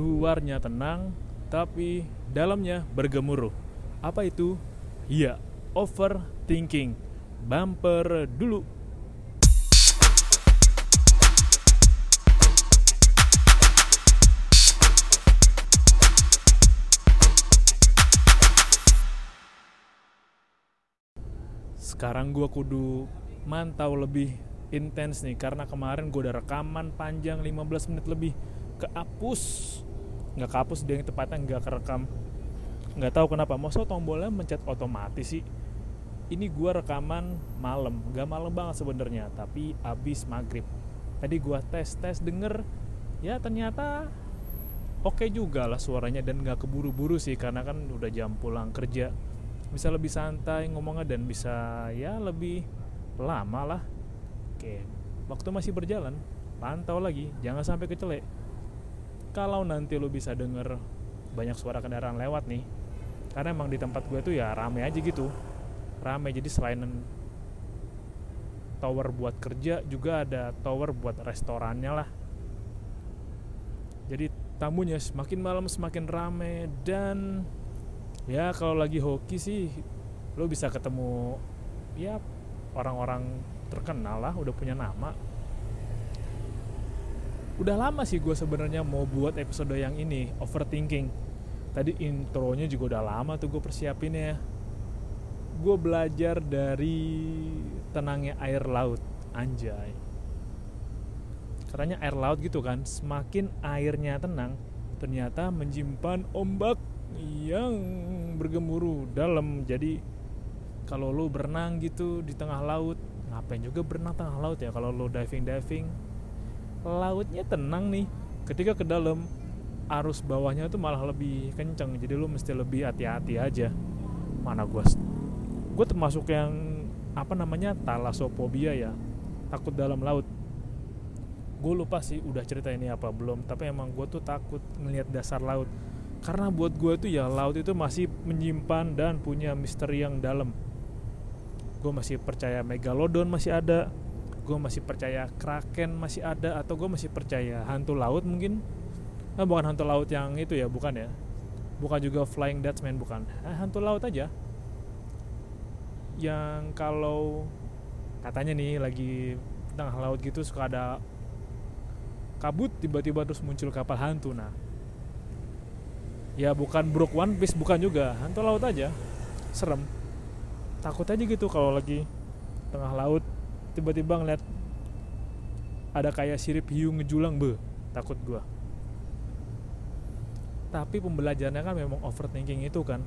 luarnya tenang tapi dalamnya bergemuruh. Apa itu? Iya, overthinking. Bumper dulu. Sekarang gua kudu mantau lebih intens nih karena kemarin gue udah rekaman panjang 15 menit lebih kehapus nggak kehapus dia yang tepatnya nggak kerekam. Nggak tahu kenapa masa tombolnya mencet otomatis sih. Ini gue rekaman malam nggak malam banget sebenarnya tapi abis maghrib. Tadi gue tes tes denger ya ternyata oke juga lah suaranya dan nggak keburu-buru sih karena kan udah jam pulang kerja. Bisa lebih santai ngomongnya dan bisa ya lebih lama lah. Oke, waktu masih berjalan, pantau lagi, jangan sampai kecelek. Kalau nanti lu bisa denger banyak suara kendaraan lewat nih, karena emang di tempat gue tuh ya rame aja gitu, rame. Jadi selain tower buat kerja, juga ada tower buat restorannya lah. Jadi tamunya semakin malam semakin rame dan ya kalau lagi hoki sih lu bisa ketemu ya orang-orang terkenal lah udah punya nama udah lama sih gue sebenarnya mau buat episode yang ini overthinking. Tadi intronya juga udah lama tuh gue persiapin ya gue belajar dari tenangnya air laut anjay. Katanya air laut gitu kan semakin airnya tenang ternyata menyimpan ombak yang bergemuruh dalam. Jadi kalau lo berenang gitu di tengah laut ngapain juga berenang tengah laut ya? Kalau lo diving diving lautnya tenang nih. Ketika ke dalam arus bawahnya tuh malah lebih kenceng. Jadi lo mesti lebih hati-hati aja. Mana gue gue termasuk yang apa namanya talasofobia ya. Takut dalam laut. Gue lupa sih udah cerita ini apa belum tapi emang gue tuh takut ngelihat dasar laut. Karena buat gue tuh ya laut itu masih menyimpan dan punya misteri yang dalam. Gue masih percaya megalodon masih ada gue masih percaya kraken masih ada atau gue masih percaya hantu laut mungkin? Nah, bukan hantu laut yang itu ya bukan ya? Bukan juga flying dutchman bukan. Eh, hantu laut aja. Yang kalau katanya nih lagi tengah laut gitu suka ada kabut tiba-tiba terus muncul kapal hantu. Nah ya bukan Brook One Piece bukan juga. Hantu laut aja. Serem. Takut aja gitu kalau lagi tengah laut tiba-tiba ngeliat ada kayak sirip hiu ngejulang be. Takut gua. Tapi pembelajarannya kan memang overthinking itu kan.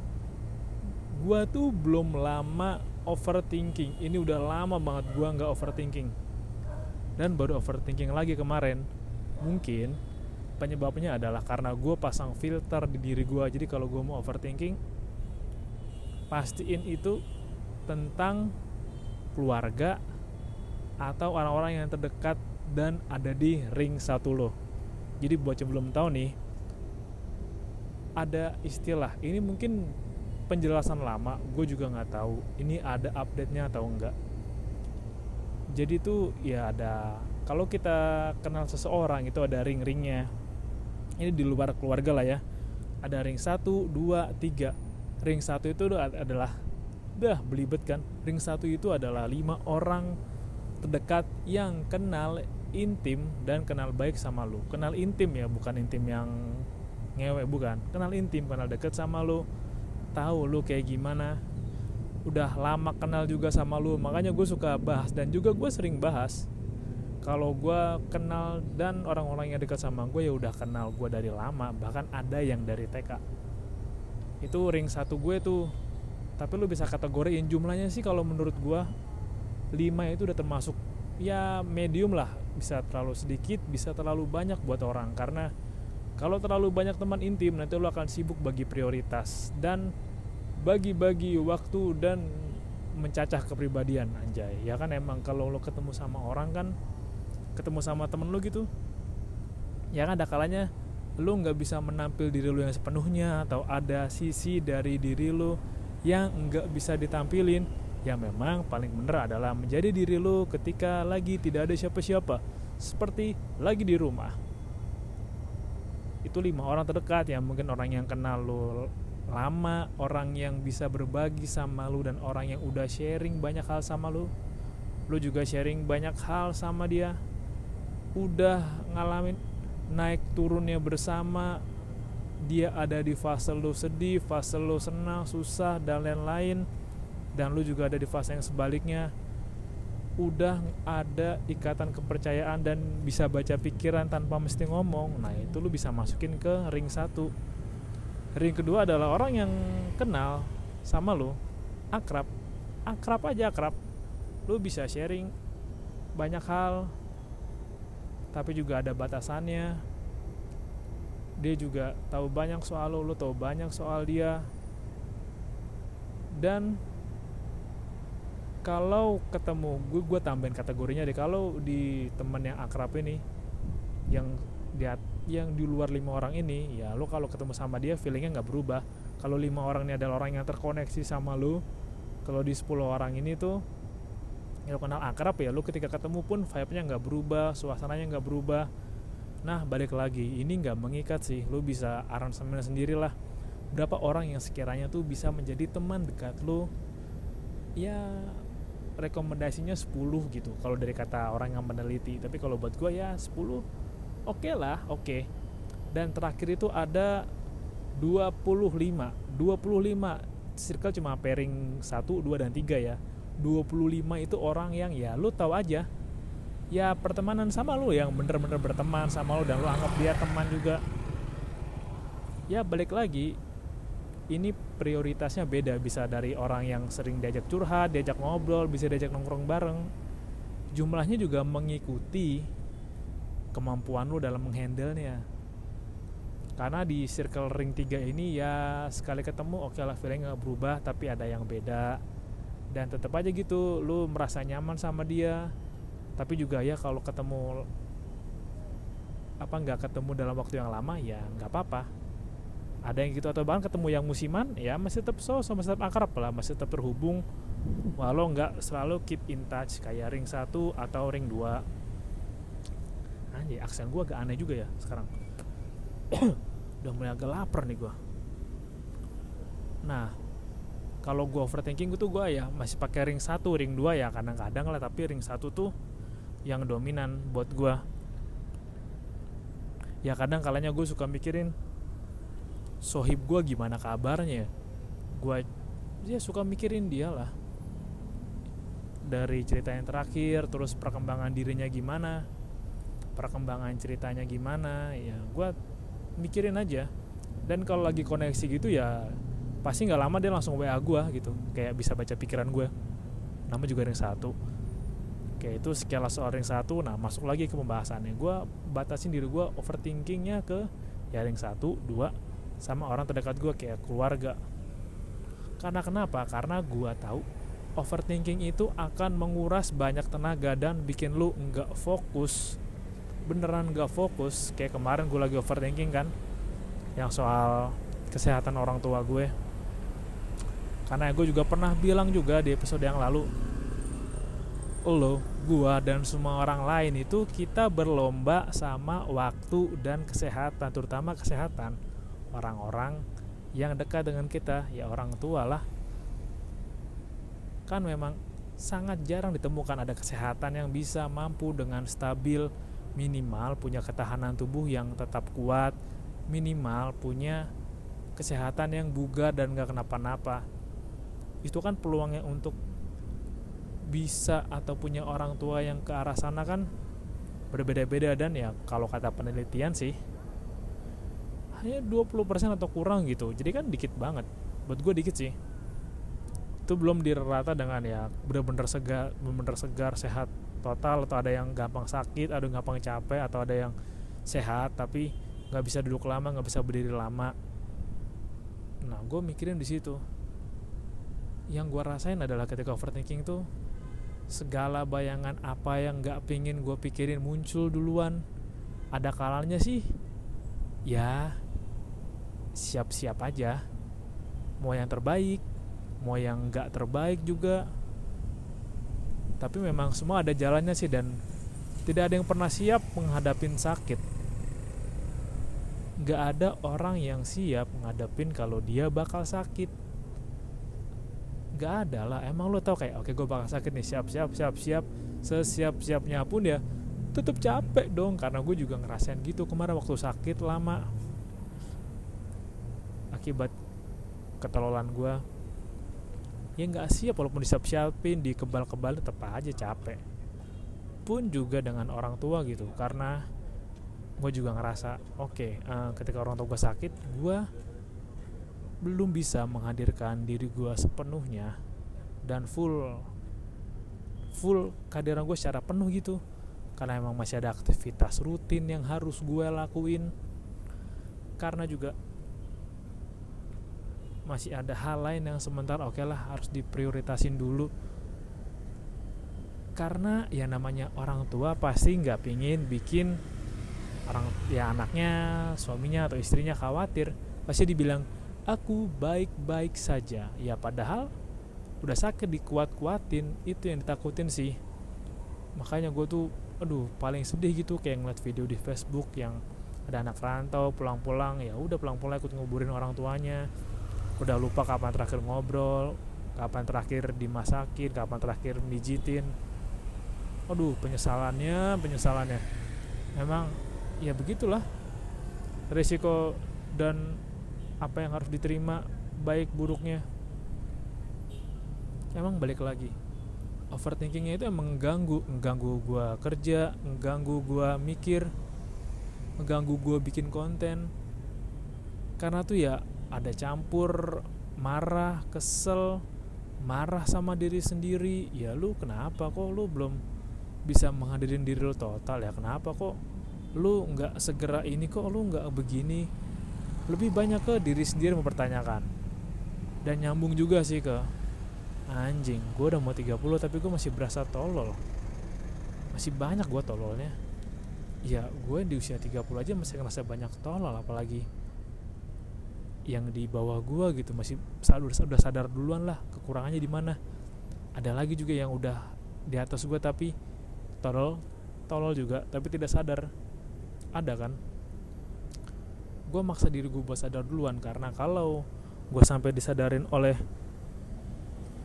Gua tuh belum lama overthinking. Ini udah lama banget gua nggak overthinking. Dan baru overthinking lagi kemarin. Mungkin penyebabnya adalah karena gue pasang filter di diri gue jadi kalau gue mau overthinking pastiin itu tentang keluarga atau orang-orang yang terdekat dan ada di ring satu lo. Jadi buat yang belum tahu nih, ada istilah ini mungkin penjelasan lama, gue juga nggak tahu. Ini ada update-nya atau enggak. Jadi tuh ya ada kalau kita kenal seseorang itu ada ring-ringnya. Ini di luar keluarga lah ya. Ada ring 1, 2, 3. Ring 1 itu adalah Dah belibet kan. Ring satu itu adalah lima orang terdekat yang kenal intim dan kenal baik sama lu. Kenal intim ya, bukan intim yang ngewe bukan. Kenal intim, kenal deket sama lu. Tahu lu kayak gimana. Udah lama kenal juga sama lu. Makanya gue suka bahas dan juga gue sering bahas kalau gue kenal dan orang-orang yang dekat sama gue ya udah kenal gue dari lama bahkan ada yang dari TK itu ring satu gue tuh tapi lu bisa kategoriin jumlahnya sih kalau menurut gua 5 itu udah termasuk ya medium lah. Bisa terlalu sedikit bisa terlalu banyak buat orang. Karena kalau terlalu banyak teman intim nanti lu akan sibuk bagi prioritas dan bagi-bagi waktu dan mencacah kepribadian anjay. Ya kan emang kalau lo ketemu sama orang kan ketemu sama temen lu gitu ya kan ada kalanya lu nggak bisa menampil diri lu yang sepenuhnya atau ada sisi dari diri lu yang nggak bisa ditampilin yang memang paling bener adalah menjadi diri lo ketika lagi tidak ada siapa-siapa. Seperti lagi di rumah. Itu lima orang terdekat ya mungkin orang yang kenal lu lama orang yang bisa berbagi sama lu dan orang yang udah sharing banyak hal sama lu. Lu juga sharing banyak hal sama dia. Udah ngalamin naik turunnya bersama dia ada di fase lu sedih fase lu senang susah dan lain-lain dan lu juga ada di fase yang sebaliknya. Udah ada ikatan kepercayaan dan bisa baca pikiran tanpa mesti ngomong. Nah itu lu bisa masukin ke ring satu. Ring kedua adalah orang yang kenal sama lu akrab. Akrab aja akrab. Lu bisa sharing banyak hal tapi juga ada batasannya. Dia juga tahu banyak soal lu lu tahu banyak soal dia. Dan kalau ketemu gue gue tambahin kategorinya deh. Kalau di temen yang akrab ini yang dia yang di luar lima orang ini ya lo kalau ketemu sama dia feelingnya nggak berubah. Kalau lima orang ini adalah orang yang terkoneksi sama lo kalau di 10 orang ini tuh ya lo kenal akrab ya lo ketika ketemu pun vibe-nya nggak berubah suasananya nggak berubah. Nah balik lagi ini nggak mengikat sih lo bisa aransemen sendiri lah. Berapa orang yang sekiranya tuh bisa menjadi teman dekat lo ya rekomendasinya 10 gitu kalau dari kata orang yang meneliti. Tapi kalau buat gue ya 10 oke okay lah oke. Okay. dan terakhir itu ada 25 25 circle cuma pairing 1, 2, dan 3 ya. 25 itu orang yang ya lu tahu aja ya pertemanan sama lu yang bener-bener berteman sama lu dan lu anggap dia teman juga. Ya balik lagi ini prioritasnya beda. Bisa dari orang yang sering diajak curhat diajak ngobrol bisa diajak nongkrong bareng. Jumlahnya juga mengikuti kemampuan lu dalam menghandle nya karena di circle ring 3 ini ya sekali ketemu oke okay lah feeling nggak berubah tapi ada yang beda. Dan tetap aja gitu lu merasa nyaman sama dia. Tapi juga ya kalau ketemu apa nggak ketemu dalam waktu yang lama ya nggak apa-apa ada yang gitu atau bahkan ketemu yang musiman ya masih tetap so, so masih tetap akrab lah masih tetap terhubung. Walau nggak selalu keep in touch kayak ring satu atau ring 2 anjir aksen gue agak aneh juga ya sekarang. Udah mulai agak lapar nih gue nah kalau gue overthinking tuh gue ya masih pakai ring satu ring 2 ya kadang-kadang lah tapi ring satu tuh yang dominan buat gue ya kadang kalanya gue suka mikirin sohib gue gimana kabarnya? Gue ya suka mikirin dia lah. Dari cerita yang terakhir terus perkembangan dirinya gimana? Perkembangan ceritanya gimana? Ya gue mikirin aja. Dan kalau lagi koneksi gitu ya pasti nggak lama dia langsung wa gue gitu. Kayak bisa baca pikiran gue nama juga ring satu. Kayak itu sekilas soal ring satu nah masuk lagi ke pembahasannya. Gue batasin diri gue overthinkingnya ke ya ring satu dua sama orang terdekat gue kayak keluarga. Karena kenapa? Karena gue tahu overthinking itu akan menguras banyak tenaga dan bikin lu nggak fokus. Beneran nggak fokus. Kayak kemarin gue lagi overthinking kan yang soal kesehatan orang tua gue. Karena gue juga pernah bilang juga di episode yang lalu lo, gue dan semua orang lain itu kita berlomba sama waktu dan kesehatan terutama kesehatan orang-orang yang dekat dengan kita ya orang tua lah. Kan memang sangat jarang ditemukan ada kesehatan yang bisa mampu dengan stabil minimal punya ketahanan tubuh yang tetap kuat minimal punya kesehatan yang bugar dan gak kenapa-napa. Itu kan peluangnya untuk bisa atau punya orang tua yang ke arah sana kan berbeda-beda dan ya kalau kata penelitian sih hanya 20% atau kurang gitu. Jadi kan dikit banget. Buat gue dikit sih. Itu belum dirata dengan ya bener-bener segar bener-bener segar sehat total atau ada yang gampang sakit ada yang gampang capek atau ada yang sehat tapi nggak bisa duduk lama nggak bisa berdiri lama. Nah gue mikirin di situ. Yang gue rasain adalah ketika overthinking tuh segala bayangan apa yang nggak pingin gue pikirin muncul duluan. Ada kalanya sih ya siap-siap aja. Mau yang terbaik mau yang nggak terbaik juga. Tapi memang semua ada jalannya sih dan tidak ada yang pernah siap menghadapi sakit. Nggak ada orang yang siap ngadepin kalau dia bakal sakit. Nggak ada lah emang lo tau kayak oke gue bakal sakit nih siap siap siap siap. Sesiap siapnya pun ya tetap capek dong karena gue juga ngerasain gitu kemarin waktu sakit lama akibat ketololan gue ya nggak siap walaupun disiap-siapin di kebal-kebal tetap aja capek. Pun juga dengan orang tua gitu karena gue juga ngerasa oke okay, uh, eh, ketika orang tua gue sakit gue belum bisa menghadirkan diri gue sepenuhnya dan full full kehadiran gue secara penuh gitu. Karena emang masih ada aktivitas rutin yang harus gue lakuin. Karena juga masih ada hal lain yang sementara oke okay lah harus diprioritasin dulu. Karena ya namanya orang tua pasti nggak pingin bikin orang ya anaknya suaminya atau istrinya khawatir. Pasti dibilang aku baik-baik saja. Ya padahal udah sakit dikuat-kuatin itu yang ditakutin sih. Makanya gue tuh aduh paling sedih gitu kayak ngeliat video di Facebook yang ada anak rantau pulang-pulang ya udah pulang-pulang ikut nguburin orang tuanya udah lupa kapan terakhir ngobrol kapan terakhir dimasakin kapan terakhir mijitin. Aduh penyesalannya penyesalannya. Memang ya begitulah. Risiko dan apa yang harus diterima baik buruknya. Emang balik lagi. Overthinkingnya itu emang mengganggu mengganggu gue kerja mengganggu gue mikir mengganggu gue bikin konten. Karena tuh ya ada campur marah kesel marah sama diri sendiri. Ya lu kenapa kok lu belum bisa menghadirin diri lu total ya? Kenapa kok lu nggak segera ini kok lu nggak begini? Lebih banyak ke diri sendiri mempertanyakan. Dan nyambung juga sih ke anjing gue udah mau 30 tapi gue masih berasa tolol. Masih banyak gue tololnya. Ya gue di usia 30 aja masih ngerasa banyak tolol apalagi yang di bawah gue gitu masih sadar udah sadar duluan lah kekurangannya di mana. Ada lagi juga yang udah di atas gue tapi tolol tolol juga tapi tidak sadar. Ada kan? Gue maksa diri gue buat sadar duluan karena kalau gue sampai disadarin oleh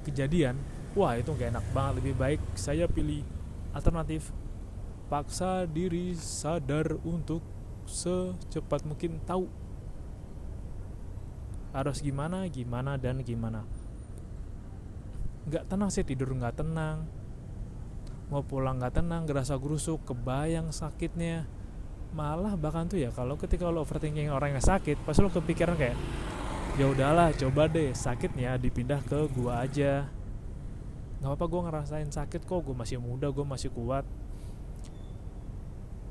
kejadian wah itu gak enak banget. Lebih baik saya pilih alternatif paksa diri sadar untuk secepat mungkin tahu harus gimana gimana dan gimana. Nggak tenang sih tidur nggak tenang. Mau pulang nggak tenang gerasa gerusuk kebayang sakitnya. Malah bahkan tuh ya kalau ketika lo overthinking orang yang sakit pasti lo kepikiran kayak ya udahlah coba deh sakitnya dipindah ke gua aja. Nggak apa-apa gue ngerasain sakit kok gue masih muda gue masih kuat.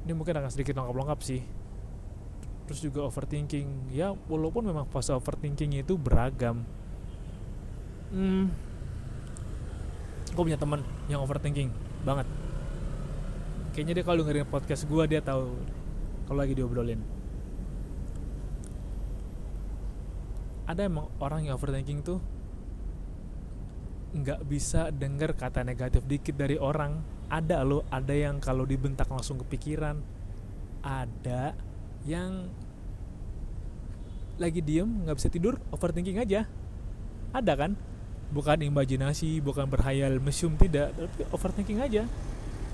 Ini mungkin agak sedikit lengkap-lengkap sih terus juga overthinking. Ya walaupun memang fase overthinking itu beragam. Hmm, gue punya teman yang overthinking banget. Kayaknya dia kalau dengerin podcast gue dia tahu kalau lagi diobrolin. Ada emang orang yang overthinking tuh nggak bisa denger kata negatif dikit dari orang. Ada loh ada yang kalau dibentak langsung kepikiran. Ada yang lagi diem nggak bisa tidur overthinking aja. Ada kan? Bukan imajinasi bukan berhayal mesum tidak. Tapi overthinking aja.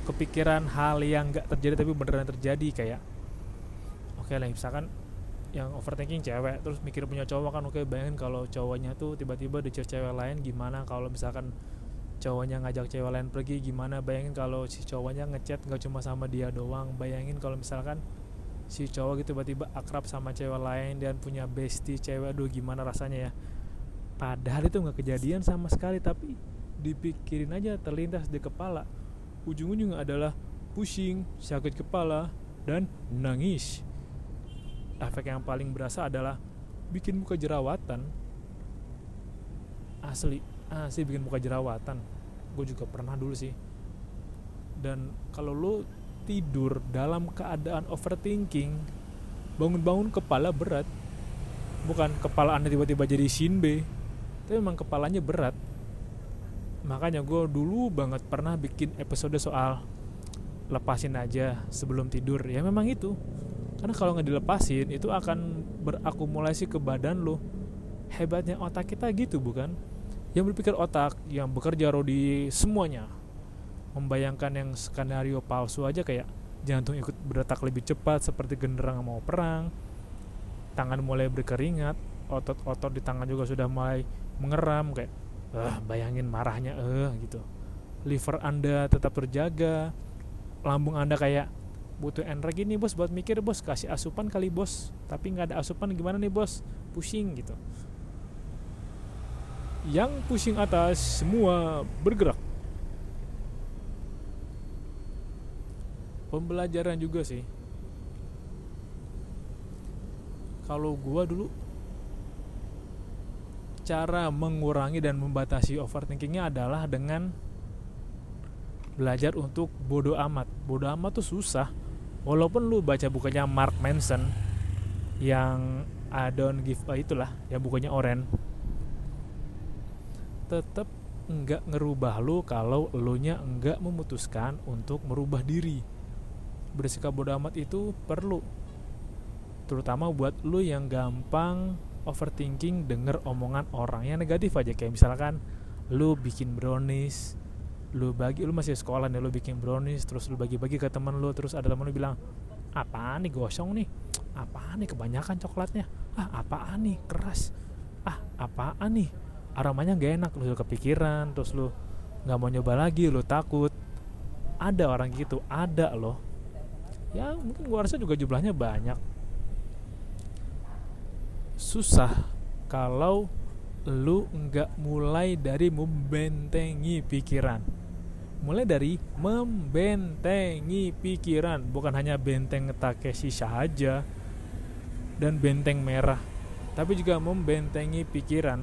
Kepikiran hal yang nggak terjadi tapi beneran terjadi kayak oke lah misalkan yang overthinking cewek terus mikir punya cowok kan oke bayangin kalau cowoknya tuh tiba-tiba dicari cewek lain gimana kalau misalkan cowoknya ngajak cewek lain pergi gimana? Bayangin kalau si cowoknya ngechat nggak cuma sama dia doang. Bayangin kalau misalkan si cowok gitu tiba-tiba akrab sama cewek lain dan punya bestie cewek aduh gimana rasanya ya. Padahal itu nggak kejadian sama sekali tapi dipikirin aja terlintas di kepala. Ujung-ujungnya adalah pusing sakit kepala dan nangis. Efek yang paling berasa adalah bikin muka jerawatan. Asli asli bikin muka jerawatan. Gue juga pernah dulu sih. Dan kalau lo tidur dalam keadaan overthinking bangun-bangun kepala berat. Bukan kepala anda tiba-tiba jadi shinbe tapi memang kepalanya berat. Makanya gue dulu banget pernah bikin episode soal lepasin aja sebelum tidur. Ya memang itu. Karena kalau nggak dilepasin itu akan berakumulasi ke badan lo. Hebatnya otak kita gitu bukan? Yang berpikir otak yang bekerja di semuanya membayangkan yang skenario palsu aja kayak jantung ikut berdetak lebih cepat seperti genderang mau perang tangan mulai berkeringat otot-otot di tangan juga sudah mulai mengeram kayak eh bayangin marahnya eh gitu. Liver anda tetap terjaga lambung anda kayak butuh energi nih bos buat mikir bos kasih asupan kali bos. Tapi nggak ada asupan gimana nih bos? Pusing gitu. Yang pusing atas semua bergerak pembelajaran juga sih. Kalau gua dulu cara mengurangi dan membatasi overthinkingnya adalah dengan belajar untuk bodoh amat. Bodoh amat tuh susah. Walaupun lu baca bukunya Mark Manson yang I don't give a itulah yang bukunya Oren. Tetap nggak ngerubah lu kalau lu nya nggak memutuskan untuk merubah diri bersikap bodoh amat itu perlu. Terutama buat lu yang gampang overthinking denger omongan orang yang negatif aja. Kayak misalkan lu bikin brownies lu bagi lu masih sekolah nih lu bikin brownies terus lu bagi-bagi ke teman lu terus ada teman lu bilang apaan nih gosong nih? Apaan nih kebanyakan coklatnya? Ah apaan nih? Keras. Ah apaan nih? Aromanya gak enak. Lu kepikiran terus lu nggak mau nyoba lagi lu takut. Ada orang gitu ada loh ya mungkin gua rasa juga jumlahnya banyak. Susah kalau lu nggak mulai dari membentengi pikiran. Mulai dari membentengi pikiran. Bukan hanya benteng Takeshi saja dan benteng merah tapi juga membentengi pikiran.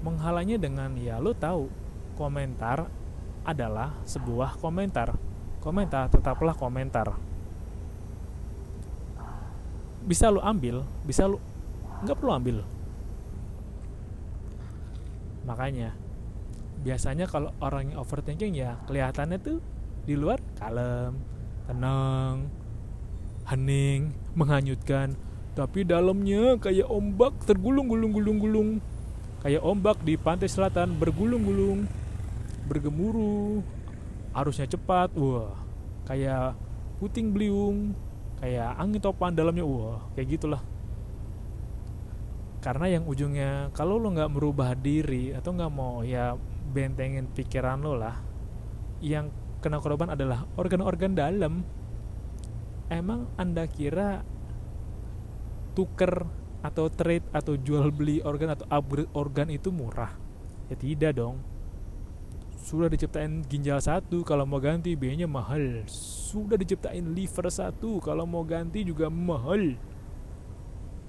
Menghalangnya dengan ya lo tahu komentar adalah sebuah komentar komentar tetaplah komentar. Bisa lo ambil bisa lo nggak perlu ambil. Makanya biasanya kalau orang yang overthinking ya kelihatannya tuh di luar kalem tenang hening menghanyutkan. Tapi dalamnya kayak ombak tergulung-gulung-gulung-gulung. Kayak ombak di pantai selatan bergulung-gulung bergemuruh arusnya cepat wah kayak puting beliung kayak angin topan dalamnya wah kayak gitulah. Karena yang ujungnya kalau lo nggak merubah diri atau nggak mau ya bentengin pikiran lo lah yang kena korban adalah organ-organ dalam. Emang anda kira tuker atau trade atau jual beli organ atau upgrade organ itu murah? Ya tidak dong sudah diciptain ginjal satu kalau mau ganti biayanya mahal. Sudah diciptain liver satu kalau mau ganti juga mahal.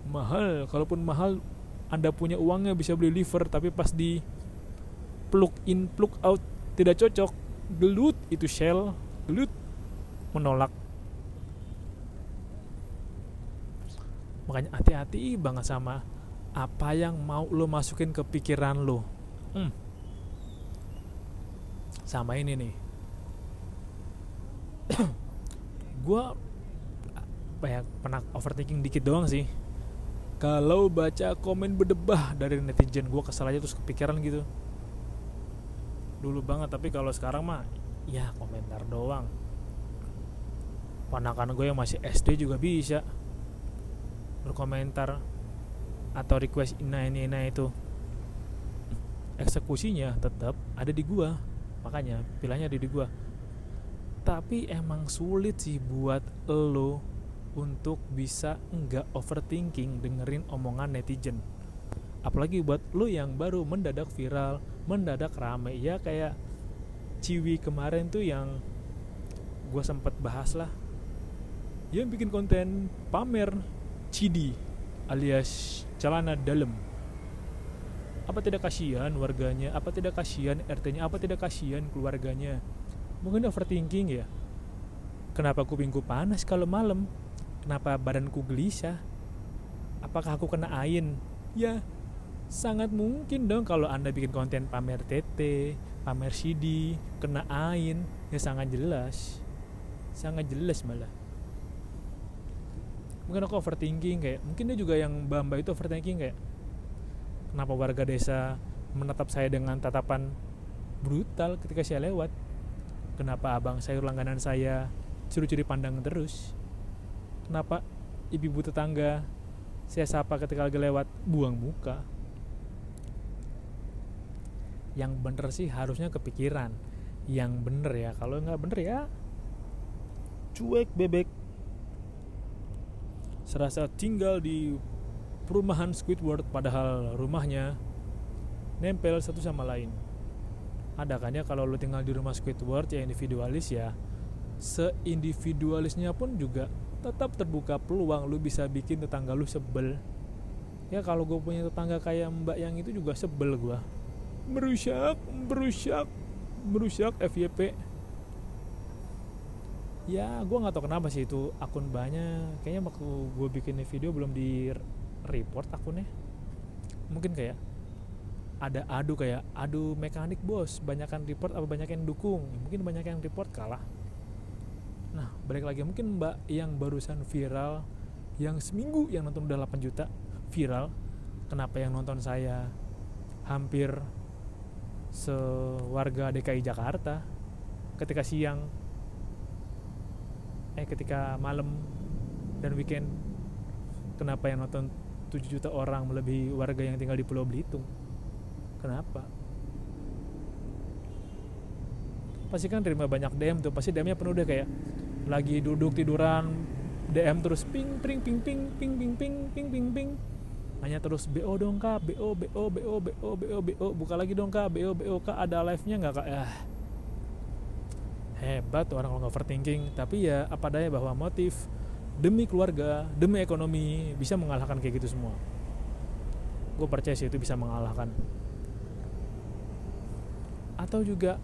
Mahal kalaupun mahal anda punya uangnya bisa beli liver tapi pas di plug in plug out tidak cocok gelut itu shell gelut menolak. Makanya hati-hati banget sama apa yang mau lo masukin ke pikiran lo. Hmm. Sama ini nih. Gue banyak pernah overthinking dikit doang sih. Kalau baca komen berdebah dari netizen gue kesal aja terus kepikiran gitu. Dulu banget tapi kalau sekarang mah ya komentar doang. Ponakan gue yang masih SD juga bisa berkomentar atau request ina ini ina itu. Eksekusinya tetap ada di gua makanya pilihannya ada di gua. Tapi emang sulit sih buat lo untuk bisa enggak overthinking dengerin omongan netizen. Apalagi buat lo yang baru mendadak viral mendadak rame. Ya kayak Ciwi kemarin tuh yang gue sempet bahas lah. Yang bikin konten pamer Cidi alias celana dalam. Apa tidak kasihan warganya? Apa tidak kasihan RT-nya? Apa tidak kasihan keluarganya? Mungkin overthinking ya. Kenapa kupingku panas kalau malam? Kenapa badanku gelisah? Apakah aku kena ain? Ya, sangat mungkin dong kalau Anda bikin konten pamer TT, pamer CD, kena ain, ya sangat jelas. Sangat jelas malah mungkin aku overthinking kayak mungkin dia juga yang bamba itu overthinking kayak kenapa warga desa menatap saya dengan tatapan brutal ketika saya lewat? Kenapa abang sayur langganan saya curi-curi pandang terus? Kenapa ibu-ibu tetangga saya sapa ketika lagi lewat buang muka? Yang bener sih harusnya kepikiran. Yang bener ya kalau nggak bener ya cuek bebek. Serasa tinggal di perumahan Squidward padahal rumahnya nempel satu sama lain. Ada kan ya kalau lu tinggal di rumah Squidward ya individualis ya. Seindividualisnya pun juga tetap terbuka peluang lu bisa bikin tetangga lu sebel. Ya kalau gue punya tetangga kayak mbak yang itu juga sebel gue merusak merusak merusak FYP ya gue nggak tahu kenapa sih itu akun banyak kayaknya waktu gue bikin video belum di report akunnya. Mungkin kayak ada adu kayak adu mekanik bos. Banyakkan report apa banyak yang dukung? Mungkin banyak yang report kalah. Nah balik lagi mungkin mbak yang barusan viral yang seminggu yang nonton udah 8 juta viral kenapa yang nonton saya hampir sewarga DKI Jakarta ketika siang eh ketika malam dan weekend kenapa yang nonton 7 juta orang melebihi warga yang tinggal di Pulau Belitung. Kenapa? Pasti kan terima banyak DM tuh pasti DM-nya penuh deh kayak lagi duduk tiduran DM terus ping ping ping ping ping ping ping ping ping ping. Hanya terus BO dong kak BO BO BO BO BO BO buka lagi dong kak BO BO kak ada live nya nggak kak? Ya hebat orang orang overthinking. Tapi ya apa daya bahwa motif demi keluarga demi ekonomi bisa mengalahkan kayak gitu semua. Gue percaya sih itu bisa mengalahkan. Atau juga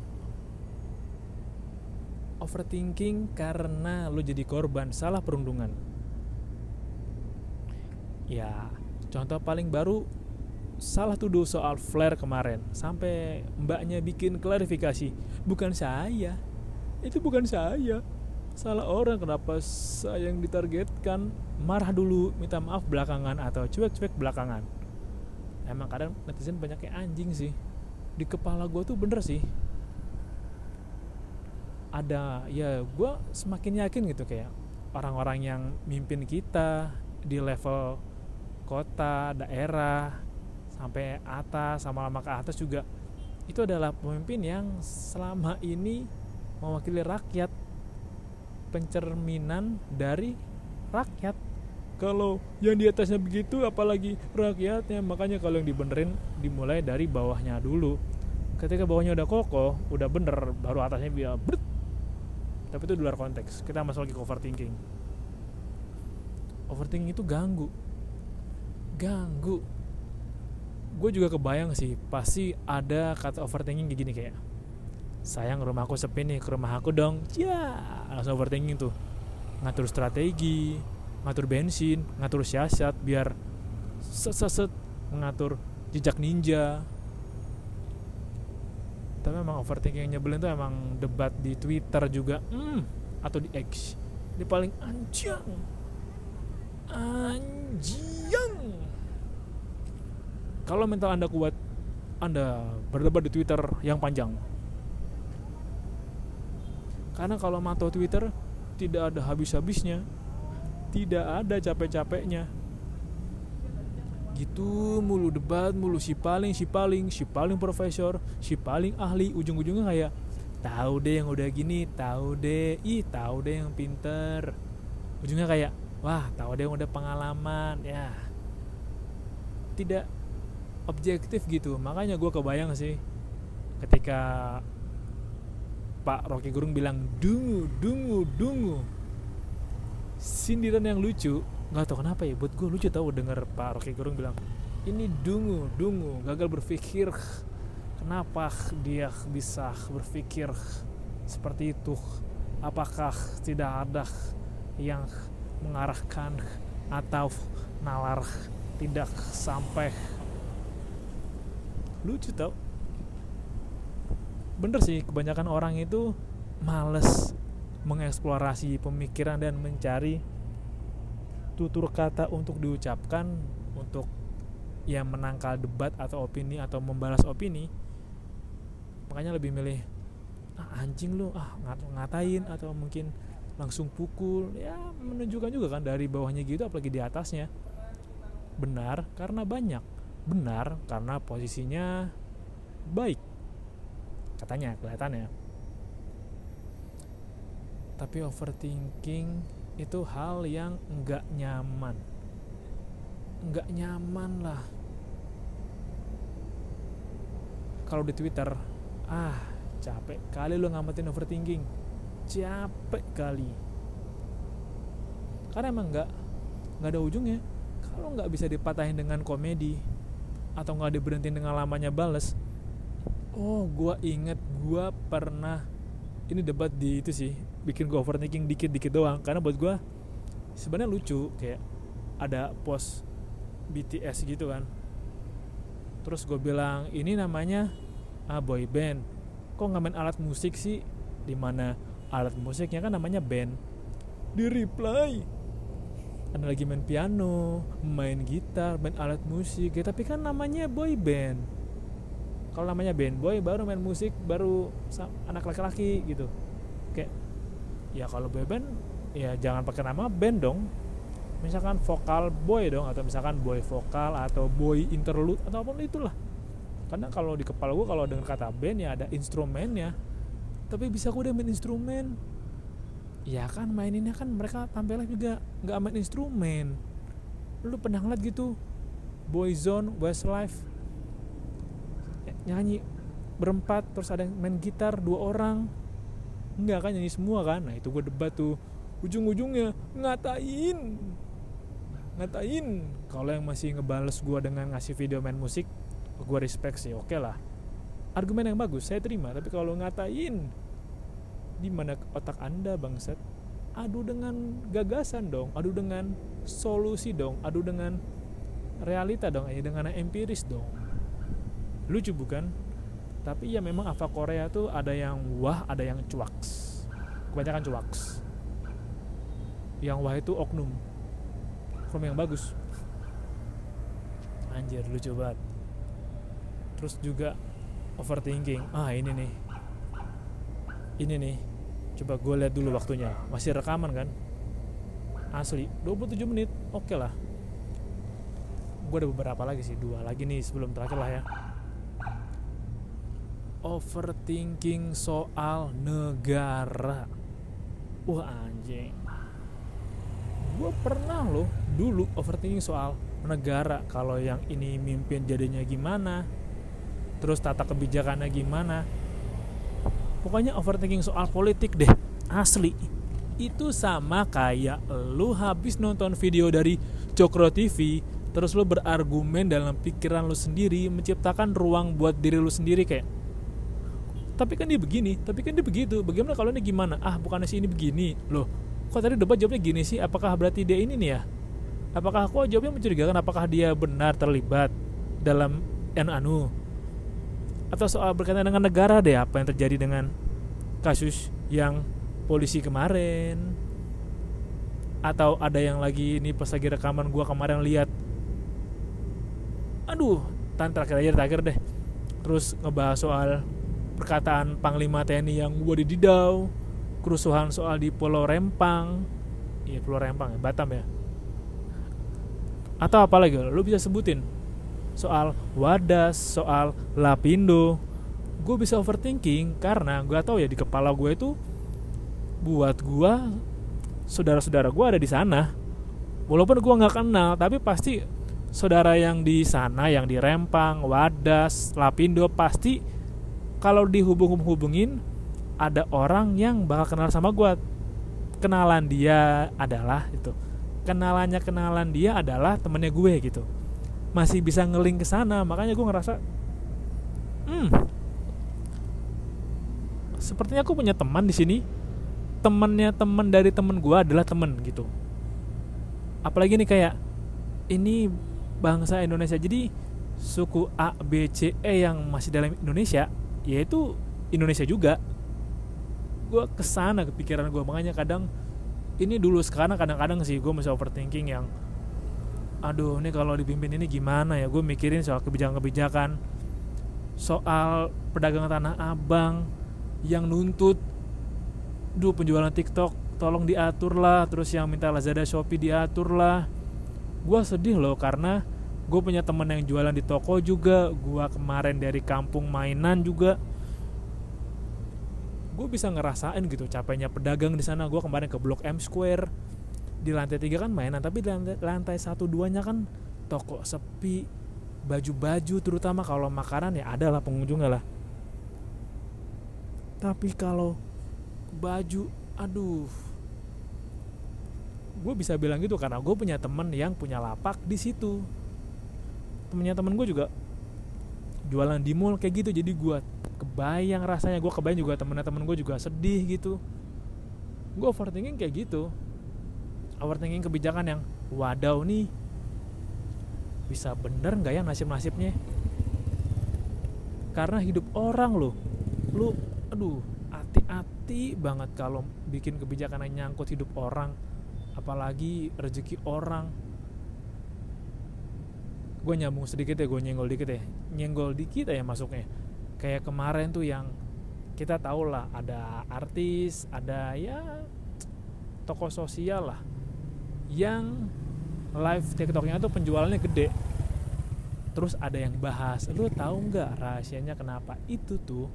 overthinking karena lo jadi korban salah perundungan. Ya Contoh paling baru salah tuduh soal flare kemarin. Sampai mbaknya bikin klarifikasi bukan saya. Itu bukan saya salah orang kenapa saya yang ditargetkan? Marah dulu minta maaf belakangan atau cuek-cuek belakangan. Emang kadang netizen banyak kayak anjing sih. Di kepala gue tuh bener sih. Ada ya gue semakin yakin gitu kayak orang-orang yang mimpin kita di level kota, daerah, sampai atas, sama lama ke atas juga itu adalah pemimpin yang selama ini mewakili rakyat pencerminan dari rakyat. Kalau yang di atasnya begitu apalagi rakyatnya. Makanya kalau yang dibenerin dimulai dari bawahnya dulu. Ketika bawahnya udah kokoh udah bener baru atasnya biar brut. Tapi itu di luar konteks. Kita masuk lagi ke overthinking. Overthinking itu ganggu. Ganggu. Gue juga kebayang sih pasti ada kata overthinking kayak gini kayak sayang rumahku sepi nih ke rumah aku dong. Ya langsung overthinking tuh. Ngatur strategi ngatur bensin ngatur siasat biar set set set mengatur jejak ninja. Tapi memang overthinking yang nyebelin tuh emang debat di Twitter juga. Hmm, atau di X. Ini paling anjing. Anjing. Kalau mental Anda kuat, Anda berdebat di Twitter yang panjang. Karena kalau mantau Twitter tidak ada habis-habisnya, tidak ada capek-capeknya. Gitu mulu debat mulu si paling si paling si paling profesor, si paling ahli ujung-ujungnya kayak tahu deh yang udah gini, tahu deh, ih tahu deh yang pinter. Ujungnya kayak wah tahu deh yang udah pengalaman ya. Tidak objektif gitu makanya gue kebayang sih ketika Pak Rocky Gerung bilang dungu dungu dungu. Sindiran yang lucu nggak tahu kenapa ya buat gue lucu tau denger Pak Rocky Gerung bilang ini dungu dungu gagal berpikir kenapa dia bisa berpikir seperti itu? Apakah tidak ada yang mengarahkan atau nalar tidak sampai? Lucu tau bener sih kebanyakan orang itu males mengeksplorasi pemikiran dan mencari tutur kata untuk diucapkan untuk yang menangkal debat atau opini atau membalas opini. Makanya lebih milih ah anjing lu ah ngat ngatain atau mungkin langsung pukul. Ya menunjukkan juga kan dari bawahnya gitu apalagi di atasnya. Benar karena banyak benar karena posisinya baik katanya kelihatannya. Tapi overthinking itu hal yang enggak nyaman. Enggak nyaman lah. Kalau di Twitter ah capek kali lo ngamatin overthinking. Capek kali. Karena emang nggak nggak ada ujungnya. Kalau nggak bisa dipatahin dengan komedi atau nggak diberhentiin dengan lamanya bales oh gue inget gue pernah ini debat di itu sih bikin gue overthinking dikit-dikit doang. Karena buat gue sebenarnya lucu kayak ada post BTS gitu kan. Terus gue bilang ini namanya ah boy band. Kok nggak main alat musik sih? Di mana alat musiknya kan namanya band. Di reply ada lagi main piano main gitar main alat musik ya tapi kan namanya boy band kalau namanya band boy baru main musik baru anak laki-laki gitu. Kayak ya kalau boy band ya jangan pakai nama band dong. Misalkan vokal boy dong atau misalkan boy vokal atau boy interlude atau apa pun itulah. Karena kalau di kepala gue kalau dengar kata band ya ada instrumennya. Tapi bisa gue udah main instrumen. Ya kan maininnya kan mereka tampilnya juga nggak main instrumen. Lu pernah ngeliat gitu? Boyzone Westlife nyanyi berempat terus ada yang main gitar dua orang. Nggak kan nyanyi semua kan? Nah itu gue debat tuh. Ujung-ujungnya ngatain. Ngatain. Kalau yang masih ngebales gue dengan ngasih video main musik gue respect sih oke okay lah. Argumen yang bagus saya terima. Tapi kalau ngatain di mana otak anda bangsat? Adu dengan gagasan dong adu dengan solusi dong adu dengan realita dong ya dengan empiris dong lucu bukan? Tapi ya memang Ava Korea tuh ada yang wah ada yang cuaks. Kebanyakan cuaks. Yang wah itu oknum. Oknum yang bagus. Anjir lucu banget. Terus juga overthinking. Ah ini nih. Ini nih. Coba gue lihat dulu waktunya. Masih rekaman kan? Asli 27 menit. Oke okay lah. Gue ada beberapa lagi sih. Dua lagi nih sebelum terakhir lah ya overthinking soal negara. Wah anjing. Gue pernah loh dulu overthinking soal negara. Kalau yang ini mimpin jadinya gimana? Terus tata kebijakannya gimana? Pokoknya overthinking soal politik deh asli. Itu sama kayak lu habis nonton video dari Cokro TV terus lu berargumen dalam pikiran lu sendiri menciptakan ruang buat diri lu sendiri kayak tapi kan dia begini tapi kan dia begitu. Bagaimana kalau ini gimana? Ah bukannya sih ini begini? Loh kok tadi debat jawabnya gini sih? Apakah berarti dia ini nih ya? Apakah kok jawabnya mencurigakan apakah dia benar terlibat dalam anu? Atau soal berkaitan dengan negara deh apa yang terjadi dengan kasus yang polisi kemarin? Atau ada yang lagi ini pas lagi rekaman gua kemarin lihat. Aduh tan terakhir terakhir deh. Terus ngebahas soal perkataan Panglima TNI yang gua dididau kerusuhan soal di Pulau Rempang iya Pulau Rempang ya Batam ya atau apa lagi lu bisa sebutin soal Wadas, soal Lapindo. Gue bisa overthinking karena gue tau ya di kepala gue itu buat gue saudara-saudara gue ada di sana. Walaupun gue nggak kenal, tapi pasti saudara yang di sana, yang di Rempang, Wadas, Lapindo pasti kalau dihubung-hubungin ada orang yang bakal kenal sama gue. Kenalan dia adalah itu. Kenalannya kenalan dia adalah temennya gue gitu masih bisa ngeling ke sana makanya gue ngerasa hmm sepertinya aku punya teman di sini temannya teman dari teman gue adalah teman gitu apalagi nih kayak ini bangsa Indonesia jadi suku A B C E yang masih dalam Indonesia yaitu Indonesia juga. Gue ke sana kepikiran gue makanya kadang ini dulu sekarang kadang-kadang sih gue masih overthinking yang aduh ini kalau dipimpin ini gimana ya? Gue mikirin soal kebijakan-kebijakan soal pedagang tanah abang yang nuntut duh penjualan TikTok tolong diatur lah terus yang minta Lazada Shopee diatur lah gue sedih loh karena gue punya temen yang jualan di toko juga. Gue kemarin dari kampung mainan juga. Gue bisa ngerasain gitu capeknya pedagang di sana. Gue kemarin ke blok M Square. Di lantai tiga kan mainan tapi di lantai, lantai satu duanya kan toko sepi baju-baju terutama. Kalau makanan ya ada lah pengunjungnya lah. Tapi kalau baju aduh. Gue bisa bilang gitu karena gue punya temen yang punya lapak di situ temennya temen gue juga jualan di mall kayak gitu. Jadi gue kebayang rasanya. Gue kebayang juga temen-temen gue juga sedih gitu. Gue overthinking kayak gitu. Overthinking kebijakan yang wadaw nih bisa bener nggak ya nasib-nasibnya? Karena hidup orang loh lu aduh hati-hati banget kalau bikin kebijakan yang nyangkut hidup orang apalagi rezeki orang gue nyambung sedikit ya gue nyenggol dikit ya. Nyenggol dikit ya masuknya. Kayak kemarin tuh yang kita tahu lah ada artis ada ya toko sosial lah yang live tiktoknya tuh penjualannya gede. Terus ada yang bahas lu tahu nggak rahasianya kenapa? Itu tuh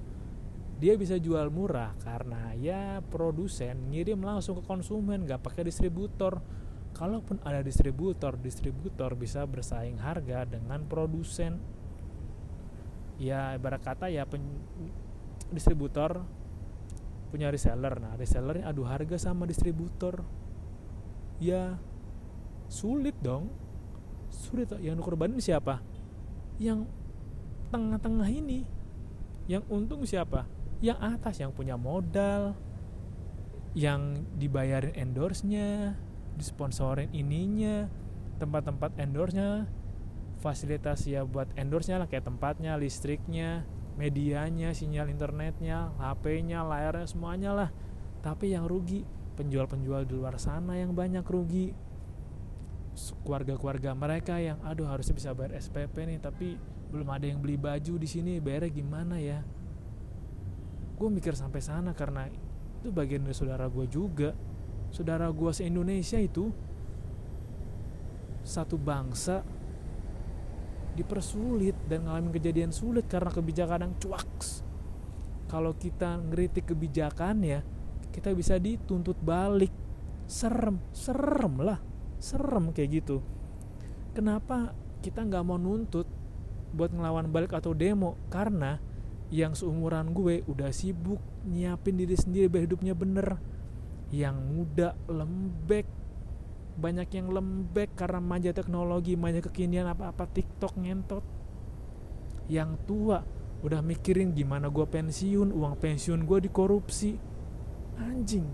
dia bisa jual murah karena ya produsen ngirim langsung ke konsumen nggak pakai distributor kalaupun ada distributor distributor bisa bersaing harga dengan produsen. Ya ibarat kata ya pen, distributor punya reseller. Nah resellernya adu harga sama distributor. Ya sulit dong. Sulit yang korbanin siapa? Yang tengah-tengah ini. Yang untung siapa? Yang atas yang punya modal. Yang dibayarin endorse-nya disponsorin ininya tempat-tempat endorse-nya fasilitas ya buat endorse-nya lah kayak tempatnya, listriknya, medianya, sinyal internetnya, HP-nya, layarnya semuanya lah. Tapi yang rugi penjual-penjual di luar sana yang banyak rugi. Keluarga-keluarga mereka yang aduh harusnya bisa bayar SPP nih tapi belum ada yang beli baju di sini bayarnya gimana ya? Gue mikir sampai sana karena itu bagian dari saudara gue juga. Saudara gue se Indonesia itu satu bangsa dipersulit dan ngalamin kejadian sulit karena kebijakan yang cuaks. Kalau kita ngeritik kebijakannya, kita bisa dituntut balik. Serem, serem lah, serem kayak gitu. Kenapa kita nggak mau nuntut buat ngelawan balik atau demo? Karena yang seumuran gue udah sibuk nyiapin diri sendiri biar hidupnya bener. Yang muda lembek banyak yang lembek karena manja teknologi, manja kekinian apa-apa TikTok ngentot. Yang tua udah mikirin gimana gue pensiun, uang pensiun gue dikorupsi. Anjing.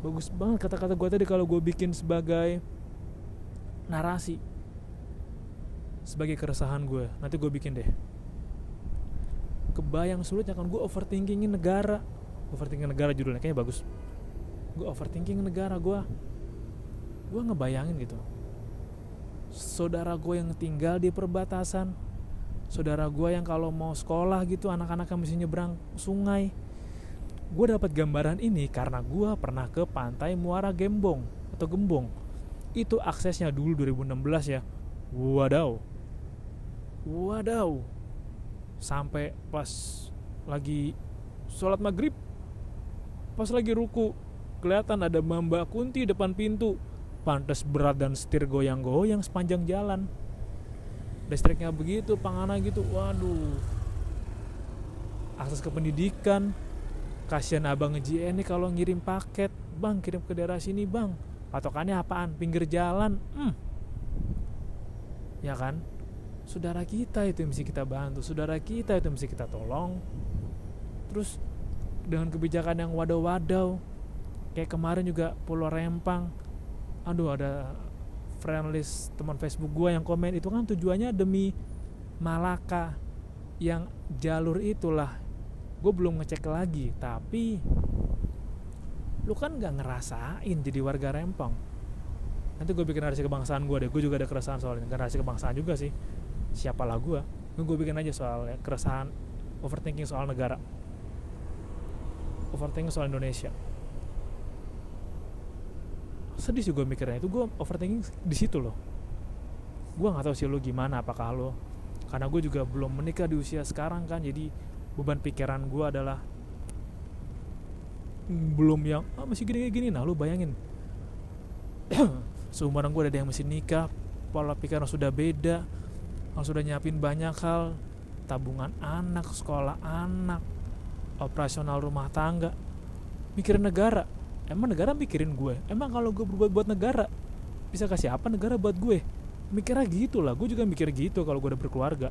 Bagus banget kata-kata gue tadi kalau gue bikin sebagai narasi. Sebagai keresahan gue. Nanti gue bikin deh. Kebayang sulitnya kan gue overthinkingin negara. Overthinking negara judulnya kayaknya bagus. Gue overthinking negara gue gue ngebayangin gitu. Saudara gue yang tinggal di perbatasan saudara gue yang kalau mau sekolah gitu anak-anak yang mesti nyebrang sungai. Gue dapat gambaran ini karena gue pernah ke pantai Muara Gembong atau Gembong. Itu aksesnya dulu 2016 ya. Wadaw. Wadaw. Sampai pas lagi sholat maghrib pas lagi ruku kelihatan ada Mbak Kunti depan pintu. Pantas berat dan setir goyang-goyang sepanjang jalan. Listriknya begitu pangana gitu. Waduh. Akses ke pendidikan. Kasihan abang nge ini kalau ngirim paket. Bang kirim ke daerah sini bang. Patokannya apaan? Pinggir jalan. Hmm. ya kan? Saudara kita itu yang mesti kita bantu. Saudara kita itu yang mesti kita tolong. Terus dengan kebijakan yang wadaw-wadaw kayak kemarin juga Pulau Rempang. Aduh ada friend list teman Facebook gue yang komen itu kan tujuannya demi Malaka yang jalur itulah. Gue belum ngecek lagi tapi lu kan nggak ngerasain jadi warga Rempang. Nanti gue bikin narasi kebangsaan gue deh gue juga ada keresahan soal ini narasi kebangsaan juga sih. Siapalah gue gue bikin aja soal keresahan overthinking soal negara. Overthinking soal Indonesia sedih sih gue mikirnya itu gue overthinking di situ loh. Gue nggak tahu sih lo gimana apakah lo karena gue juga belum menikah di usia sekarang kan jadi beban pikiran gue adalah belum yang ah, masih gini gini nah lo bayangin. Seumuran gue ada yang masih nikah pola pikiran sudah beda sudah nyiapin banyak hal tabungan anak sekolah anak operasional rumah tangga mikirin negara emang negara mikirin gue? Emang kalau gue berbuat buat negara bisa kasih apa negara buat gue? Mikirnya gitu lah gue juga mikir gitu kalau gue udah berkeluarga.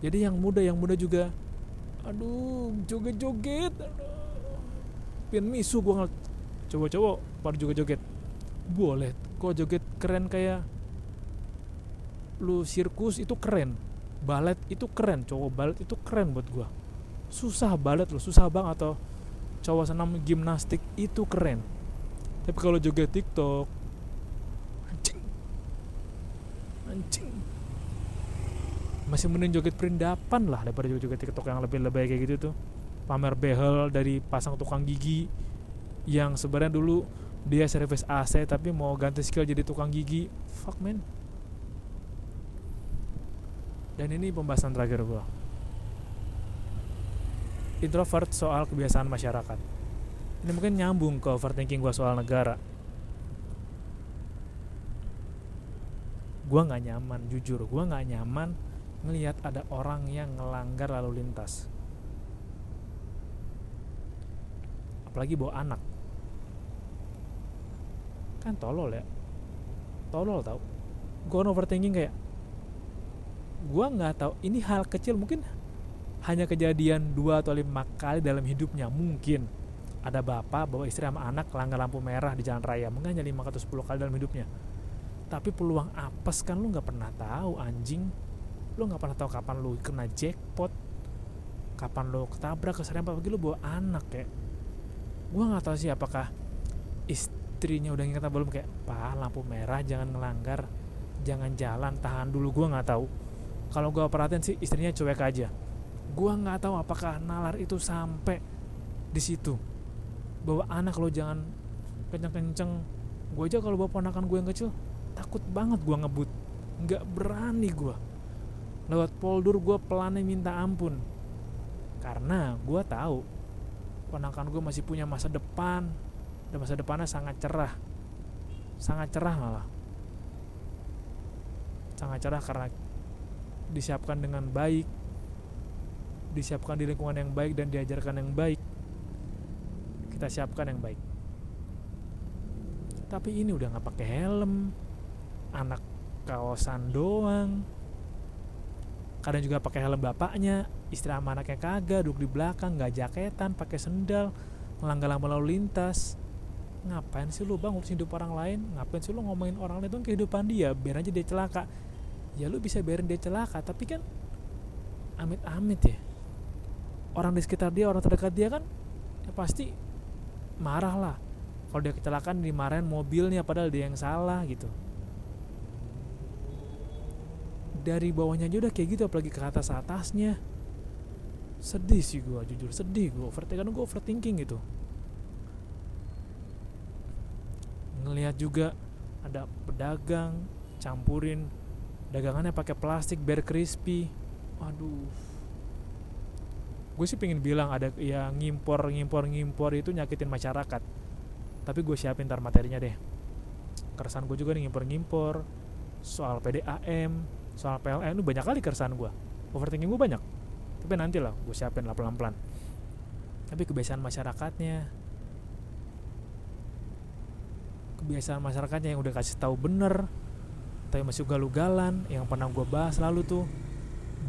Jadi yang muda yang muda juga aduh joget-joget pin misu gue ngeliat cowok-cowok pada joget-joget. Boleh kok joget keren kayak lu sirkus itu keren balet itu keren cowok balet itu keren buat gue susah balet lo susah banget atau cowok senam gimnastik itu keren. Tapi kalau joget tiktok anjing. Anjing. Masih mending joget perindapan lah daripada joget tiktok yang lebih lebih kayak gitu tuh. Pamer behel dari pasang tukang gigi yang sebenarnya dulu dia servis AC tapi mau ganti skill jadi tukang gigi. Fuck man. Dan ini pembahasan terakhir gue introvert soal kebiasaan masyarakat. Ini mungkin nyambung ke overthinking gue soal negara. Gue nggak nyaman, jujur, gue nggak nyaman ngelihat ada orang yang ngelanggar lalu lintas. Apalagi bawa anak. Kan tolol ya. Tolol tau. Gue overthinking kayak gue nggak tahu ini hal kecil mungkin hanya kejadian dua atau lima kali dalam hidupnya mungkin. Ada bapak bawa istri sama anak langgar lampu merah di jalan raya. Mungkin hanya 5 atau 10 kali dalam hidupnya. Tapi peluang apes kan lu nggak pernah tahu anjing. Lu nggak pernah tahu kapan lu kena jackpot kapan lu ketabrak keserempet apalagi lu bawa anak kayak. Gua nggak tahu sih apakah istrinya udah ingat belum kayak pak lampu merah jangan melanggar jangan jalan tahan dulu. Gua nggak tahu. Kalau gua perhatiin sih istrinya cuek aja gua nggak tahu apakah nalar itu sampai di situ. Bawa anak lo jangan kenceng-kenceng. Gue aja kalau bawa ponakan gue yang kecil takut banget gue ngebut. Nggak berani gue lewat poldur gue pelannya minta ampun. Karena gue tahu ponakan gue masih punya masa depan dan masa depannya sangat cerah. Sangat cerah malah. Sangat cerah karena disiapkan dengan baik disiapkan di lingkungan yang baik dan diajarkan yang baik. Kita siapkan yang baik. Tapi ini udah nggak pakai helm anak kawasan doang. Kadang juga pakai helm bapaknya istri sama anaknya kagak duduk di belakang nggak jaketan pakai sendal melanggar lampu lalu lintas. Ngapain sih lu bang ngurusin hidup orang lain? Ngapain sih lu ngomongin orang lain itu kehidupan dia? Biar aja dia celaka. Ya lu bisa biarin dia celaka tapi kan amit-amit ya orang di sekitar dia orang terdekat dia kan ya pasti marah lah. Kalau dia kecelakaan dimarahin mobilnya padahal dia yang salah gitu. Dari bawahnya aja udah kayak gitu apalagi ke atas atasnya. Sedih sih gue jujur sedih gue overthinking gue overthinking gitu. Ngelihat juga ada pedagang campurin dagangannya pakai plastik biar crispy. Aduh gue sih pengen bilang ada yang ngimpor ngimpor ngimpor itu nyakitin masyarakat. Tapi gue siapin ntar materinya deh. Keresahan gue juga nih ngimpor ngimpor soal PDAM soal PLN itu banyak kali keresahan gue overthinking gue banyak. Tapi nanti lah gue siapin lah pelan pelan tapi kebiasaan masyarakatnya kebiasaan masyarakatnya yang udah kasih tahu bener tapi masih ugal-ugalan yang pernah gue bahas lalu tuh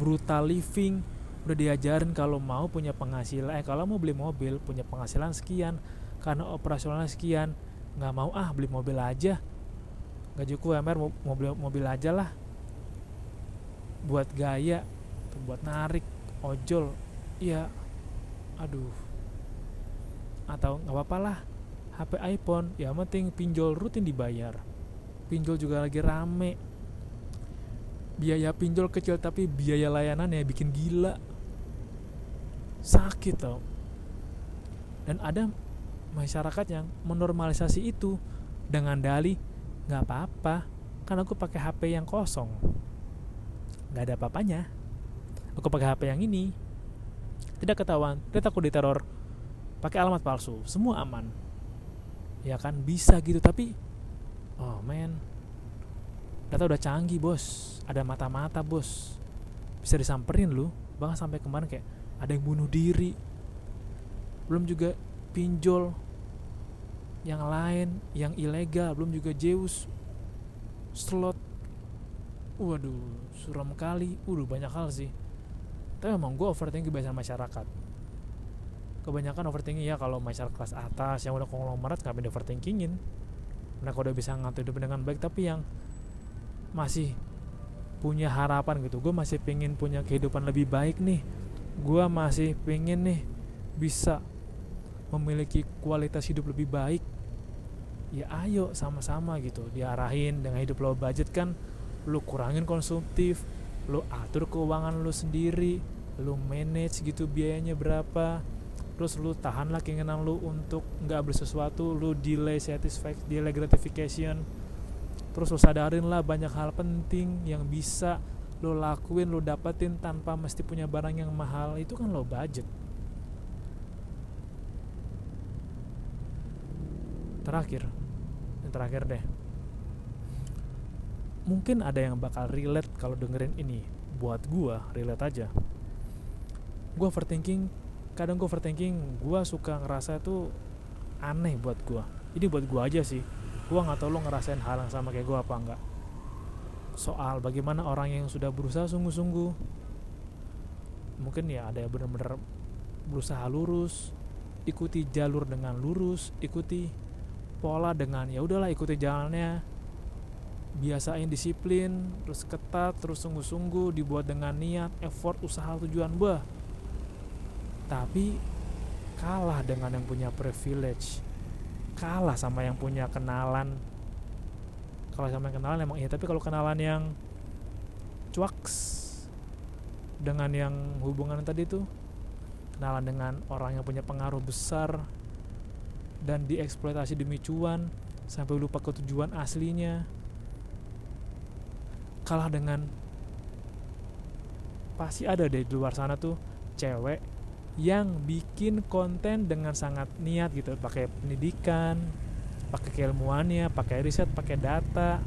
brutal living udah diajarin kalau mau punya penghasilan eh kalau mau beli mobil punya penghasilan sekian. Karena operasionalnya sekian. Nggak mau ah beli mobil aja. Nggak cukup MR mobil mobil aja lah. Buat gaya buat narik ojol. Ya aduh. Atau nggak apa-apa lah. HP iPhone ya penting pinjol rutin dibayar. Pinjol juga lagi rame. Biaya pinjol kecil tapi biaya layanan ya bikin gila sakit tau. Dan ada masyarakat yang menormalisasi itu dengan dalih nggak apa-apa kan aku pakai HP yang kosong. Nggak ada apa-apanya. Aku pakai HP yang ini. Tidak ketahuan tidak takut diteror pakai alamat palsu semua aman. Ya kan bisa gitu tapi oh man data udah canggih bos. Ada mata-mata bos. Bisa disamperin lu. Bahkan sampai kemarin kayak ada yang bunuh diri. Belum juga pinjol yang lain yang ilegal. Belum juga Zeus slot. Waduh suram kali. Waduh banyak hal sih. Tapi emang gue overthinking kebiasaan masyarakat. Kebanyakan overthinking ya kalau masyarakat kelas atas yang udah konglomerat di overthinkingin mereka udah bisa ngatur hidup dengan baik tapi yang masih punya harapan gitu. Gue masih pengen punya kehidupan lebih baik nih gue masih pengen nih bisa memiliki kualitas hidup lebih baik. Ya ayo sama-sama gitu diarahin dengan hidup low budget kan lu kurangin konsumtif lu atur keuangan lu sendiri lu manage gitu biayanya berapa terus lu tahan lah keinginan lu untuk nggak beli sesuatu lu delay satisfaction delay gratification. Terus lu sadarin lah banyak hal penting yang bisa lo lakuin lo dapetin tanpa mesti punya barang yang mahal itu kan lo budget. Terakhir yang terakhir deh. Mungkin ada yang bakal relate kalau dengerin ini. Buat gua relate aja. Gua overthinking kadang gua overthinking gua suka ngerasa itu aneh buat gua. Ini buat gua aja sih. Gua nggak tahu lo ngerasain hal yang sama kayak gua apa enggak soal bagaimana orang yang sudah berusaha sungguh-sungguh. Mungkin ya ada yang benar-benar berusaha lurus ikuti jalur dengan lurus ikuti pola dengan ya udahlah ikuti jalannya. Biasain disiplin terus ketat terus sungguh-sungguh dibuat dengan niat effort usaha tujuan bah. Tapi kalah dengan yang punya privilege. Kalah sama yang punya kenalan kalau sama yang kenalan emang iya. Tapi kalau kenalan yang cuaks dengan yang hubungan tadi tuh kenalan dengan orang yang punya pengaruh besar dan dieksploitasi demi cuan sampai lupa ke tujuan aslinya kalah dengan pasti ada deh di luar sana tuh cewek yang bikin konten dengan sangat niat gitu pakai pendidikan pakai keilmuannya pakai riset pakai data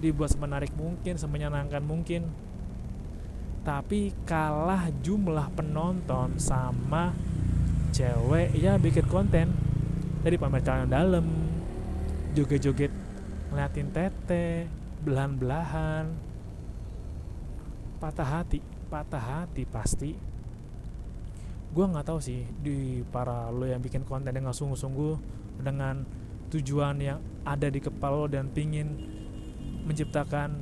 dibuat semenarik mungkin semenyenangkan mungkin. Tapi kalah jumlah penonton sama cewek ya bikin konten dari pamer celana dalam joget-joget ngeliatin tete belahan-belahan. Patah hati patah hati pasti. Gue nggak tahu sih di para lo yang bikin konten dengan sungguh-sungguh dengan tujuan yang ada di kepala lo dan pingin menciptakan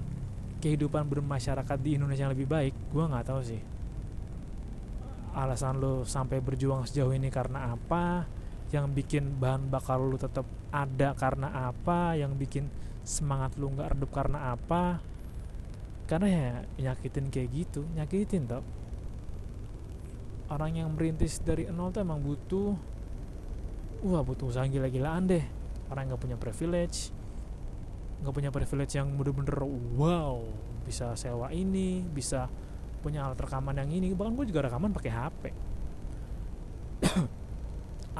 kehidupan bermasyarakat di Indonesia yang lebih baik gue nggak tahu sih. Alasan lo sampai berjuang sejauh ini karena apa? Yang bikin bahan bakar lo tetap ada karena apa? Yang bikin semangat lo nggak redup karena apa? Karena ya nyakitin kayak gitu nyakitin tau orang yang merintis dari nol tuh emang butuh wah butuh usaha gila-gilaan deh orang nggak punya privilege nggak punya privilege yang bener-bener wow bisa sewa ini bisa punya alat rekaman yang ini. Bahkan gue juga rekaman pakai HP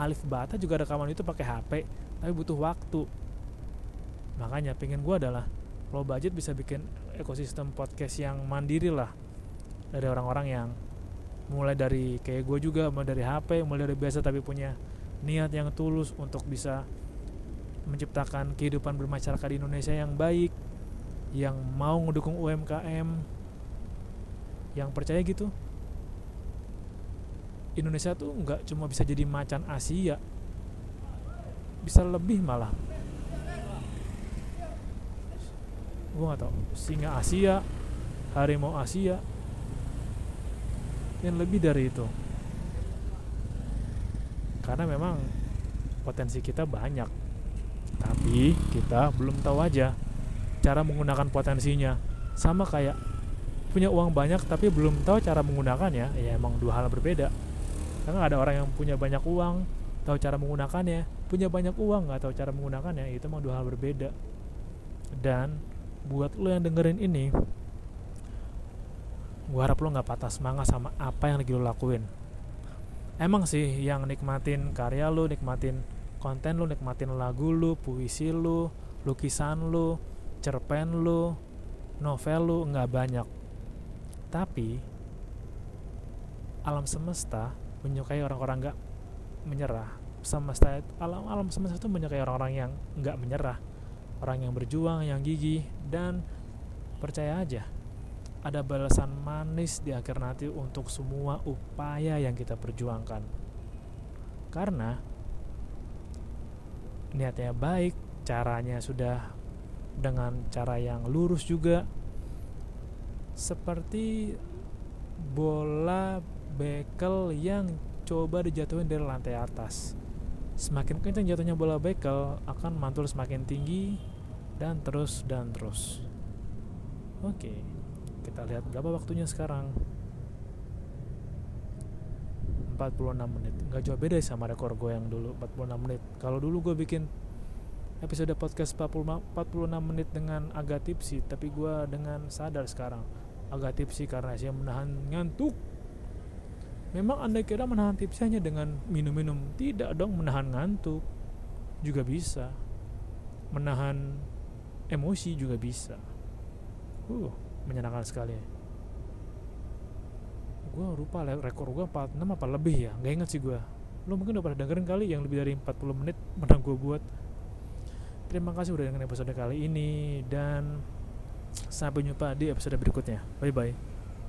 Alif Bata juga rekaman itu pakai HP tapi butuh waktu. Makanya pengen gue adalah low budget bisa bikin ekosistem podcast yang mandiri lah. Dari orang-orang yang mulai dari kayak gue juga mulai dari HP mulai dari biasa tapi punya niat yang tulus untuk bisa menciptakan kehidupan bermasyarakat di Indonesia yang baik yang mau ngedukung UMKM yang percaya gitu Indonesia tuh nggak cuma bisa jadi macan Asia bisa lebih malah. Gue nggak tau singa Asia harimau Asia yang lebih dari itu. Karena memang potensi kita banyak tapi kita belum tahu aja cara menggunakan potensinya. Sama kayak punya uang banyak tapi belum tahu cara menggunakannya ya emang dua hal berbeda. Karena ada orang yang punya banyak uang tahu cara menggunakannya. Punya banyak uang nggak tahu cara menggunakannya itu emang dua hal berbeda. Dan buat lo yang dengerin ini gua harap lo nggak patah semangat sama apa yang lagi lo lakuin. Emang sih yang nikmatin karya lo nikmatin konten lo nikmatin lagu lo puisi lo lukisan lo cerpen lo novel lo nggak banyak. Tapi alam semesta menyukai orang-orang nggak menyerah. Semesta alam alam semesta itu menyukai orang-orang yang nggak menyerah. Orang yang berjuang yang gigih dan percaya aja ada balasan manis di akhir nanti untuk semua upaya yang kita perjuangkan. Karena niatnya baik caranya sudah dengan cara yang lurus juga. Seperti bola bekel yang coba dijatuhin dari lantai atas. Semakin kencang jatuhnya bola bekel akan mantul semakin tinggi dan terus dan terus. Oke kita lihat berapa waktunya sekarang 46 menit. Nggak jauh beda sama rekor gue yang dulu 46 menit. Kalau dulu gue bikin episode podcast 40, 46 menit dengan agak tipsi tapi gue dengan sadar sekarang. Agak tipsi karena saya menahan ngantuk. Memang anda kira menahan tipsi hanya dengan minum-minum? Tidak dong menahan ngantuk juga bisa. Menahan emosi juga bisa. Uh menyenangkan sekali gue lupa rekor gue 46 apa lebih ya nggak inget sih gue lo mungkin udah pada dengerin kali yang lebih dari 40 menit pernah gue buat. Terima kasih udah dengan episode kali ini dan sampai jumpa di episode berikutnya. Bye bye